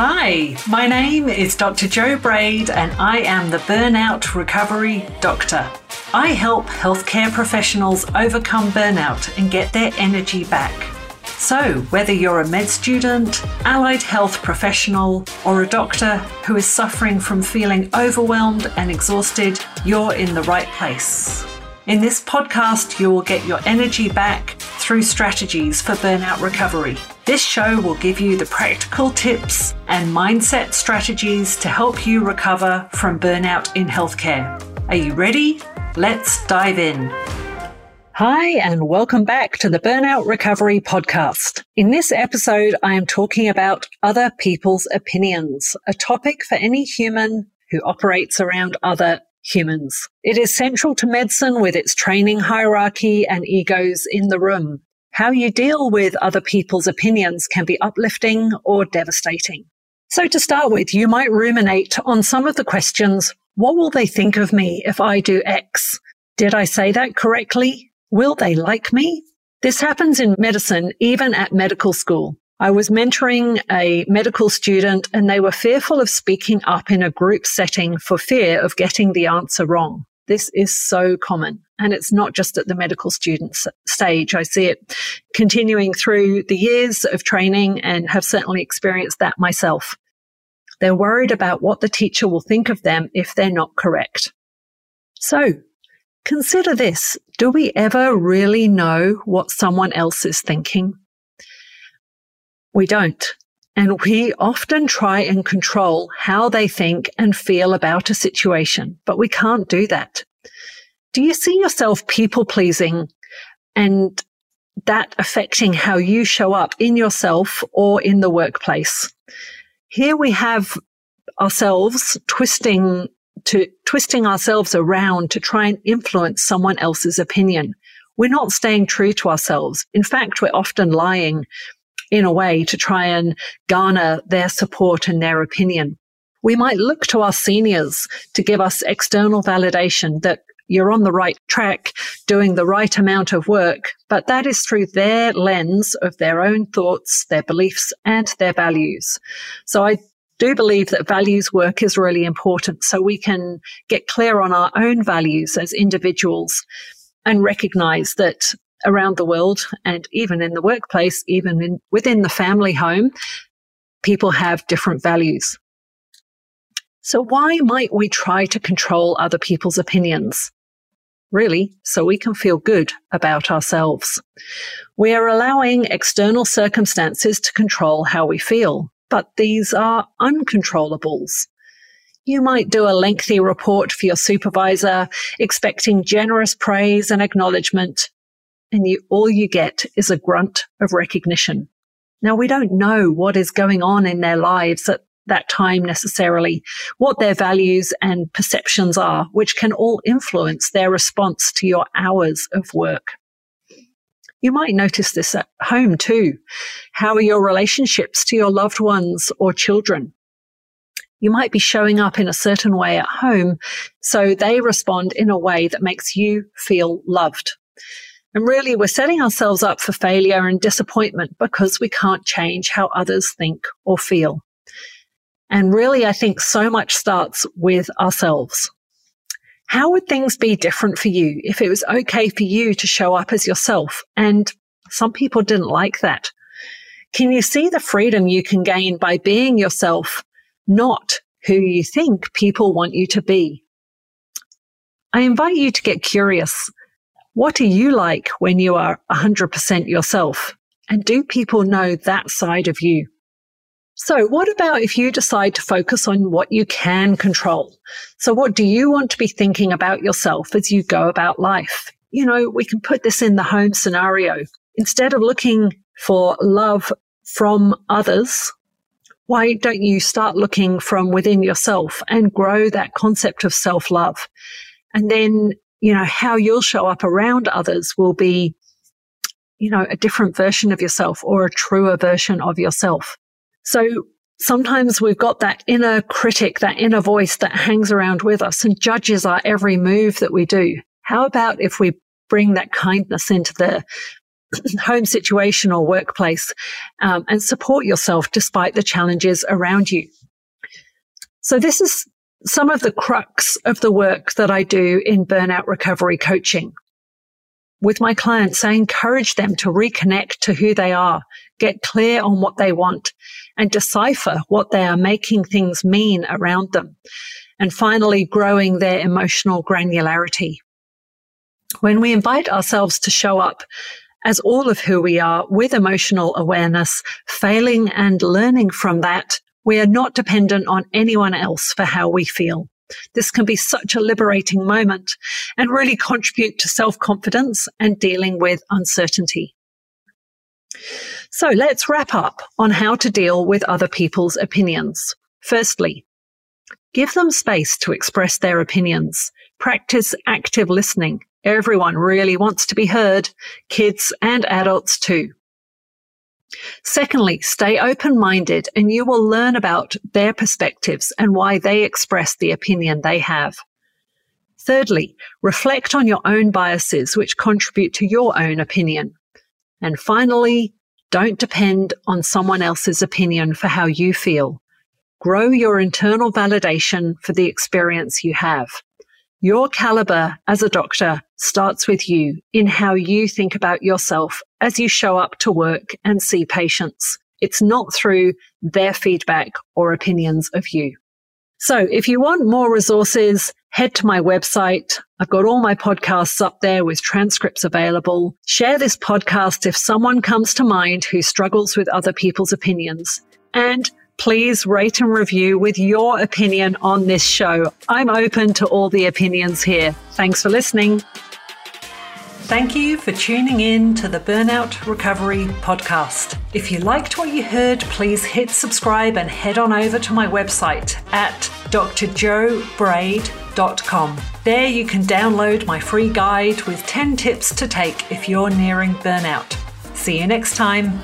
Hi, my name is Dr. Jo Braid, and I am the Burnout Recovery Doctor. I help healthcare professionals overcome burnout and get their energy back. So, whether you're a med student, allied health professional, or a doctor who is suffering from feeling overwhelmed and exhausted, you're in the right place. In this podcast, you will get your energy back through strategies for burnout recovery. This show will give you the practical tips and mindset strategies to help you recover from burnout in healthcare. Are you ready? Let's dive in. Hi, and welcome back to the Burnout Recovery Podcast. In this episode, I am talking about other people's opinions, a topic for any human who operates around other humans. It is central to medicine with its training hierarchy and egos in the room. How you deal with other people's opinions can be uplifting or devastating. So to start with, you might ruminate on some of the questions. What will they think of me if I do X? Did I say that correctly? Will they like me? This happens in medicine, even at medical school. I was mentoring a medical student and they were fearful of speaking up in a group setting for fear of getting the answer wrong. This is so common. And it's not just at the medical student stage. I see it continuing through the years of training and have certainly experienced that myself. They're worried about what the teacher will think of them if they're not correct. So consider this. Do we ever really know what someone else is thinking? We don't. And we often try and control how they think and feel about a situation, but we can't do that. Do you see yourself people pleasing and that affecting how you show up in yourself or in the workplace? Here we have ourselves twisting to twisting ourselves around to try and influence someone else's opinion. We're not staying true to ourselves. In fact, we're often lying in a way to try and garner their support and their opinion. We might look to our seniors to give us external validation that you're on the right track, doing the right amount of work, but that is through their lens of their own thoughts, their beliefs, and their values. So I do believe that values work is really important so we can get clear on our own values as individuals and recognize that around the world and even in the workplace, even in, within the family home, people have different values. So why might we try to control other people's opinions? Really, so we can feel good about ourselves. We are allowing external circumstances to control how we feel, but these are uncontrollables. You might do a lengthy report for your supervisor, expecting generous praise and acknowledgement, and you, all you get is a grunt of recognition. Now we don't know what is going on in their lives at that time necessarily, what their values and perceptions are, which can all influence their response to your hours of work. You might notice this at home too. How are your relationships to your loved ones or children? You might be showing up in a certain way at home, so they respond in a way that makes you feel loved. And really, we're setting ourselves up for failure and disappointment because we can't change how others think or feel. And really, I think so much starts with ourselves. How would things be different for you if it was okay for you to show up as yourself? And some people didn't like that. Can you see the freedom you can gain by being yourself, not who you think people want you to be? I invite you to get curious what are you like when you are 100% yourself? And do people know that side of you? So what about if you decide to focus on what you can control? So what do you want to be thinking about yourself as you go about life? You know, we can put this in the home scenario. Instead of looking for love from others, why don't you start looking from within yourself and grow that concept of self love? And then you know, how you'll show up around others will be, you know, a different version of yourself or a truer version of yourself. So sometimes we've got that inner critic, that inner voice that hangs around with us and judges our every move that we do. How about if we bring that kindness into the home situation or workplace um, and support yourself despite the challenges around you. So this is some of the crux of the work that I do in burnout recovery coaching. With my clients, I encourage them to reconnect to who they are, get clear on what they want, and decipher what they are making things mean around them. And finally, growing their emotional granularity. When we invite ourselves to show up as all of who we are with emotional awareness, failing and learning from that, we are not dependent on anyone else for how we feel. This can be such a liberating moment and really contribute to self confidence and dealing with uncertainty. So let's wrap up on how to deal with other people's opinions. Firstly, give them space to express their opinions. Practice active listening. Everyone really wants to be heard, kids and adults too. Secondly, stay open minded and you will learn about their perspectives and why they express the opinion they have. Thirdly, reflect on your own biases which contribute to your own opinion. And finally, don't depend on someone else's opinion for how you feel. Grow your internal validation for the experience you have. Your caliber as a doctor starts with you in how you think about yourself as you show up to work and see patients. It's not through their feedback or opinions of you. So if you want more resources, head to my website. I've got all my podcasts up there with transcripts available. Share this podcast if someone comes to mind who struggles with other people's opinions. And please rate and review with your opinion on this show. I'm open to all the opinions here. Thanks for listening. Thank you for tuning in to the Burnout Recovery Podcast. If you liked what you heard, please hit subscribe and head on over to my website at drjobraid.com. There you can download my free guide with 10 tips to take if you're nearing burnout. See you next time.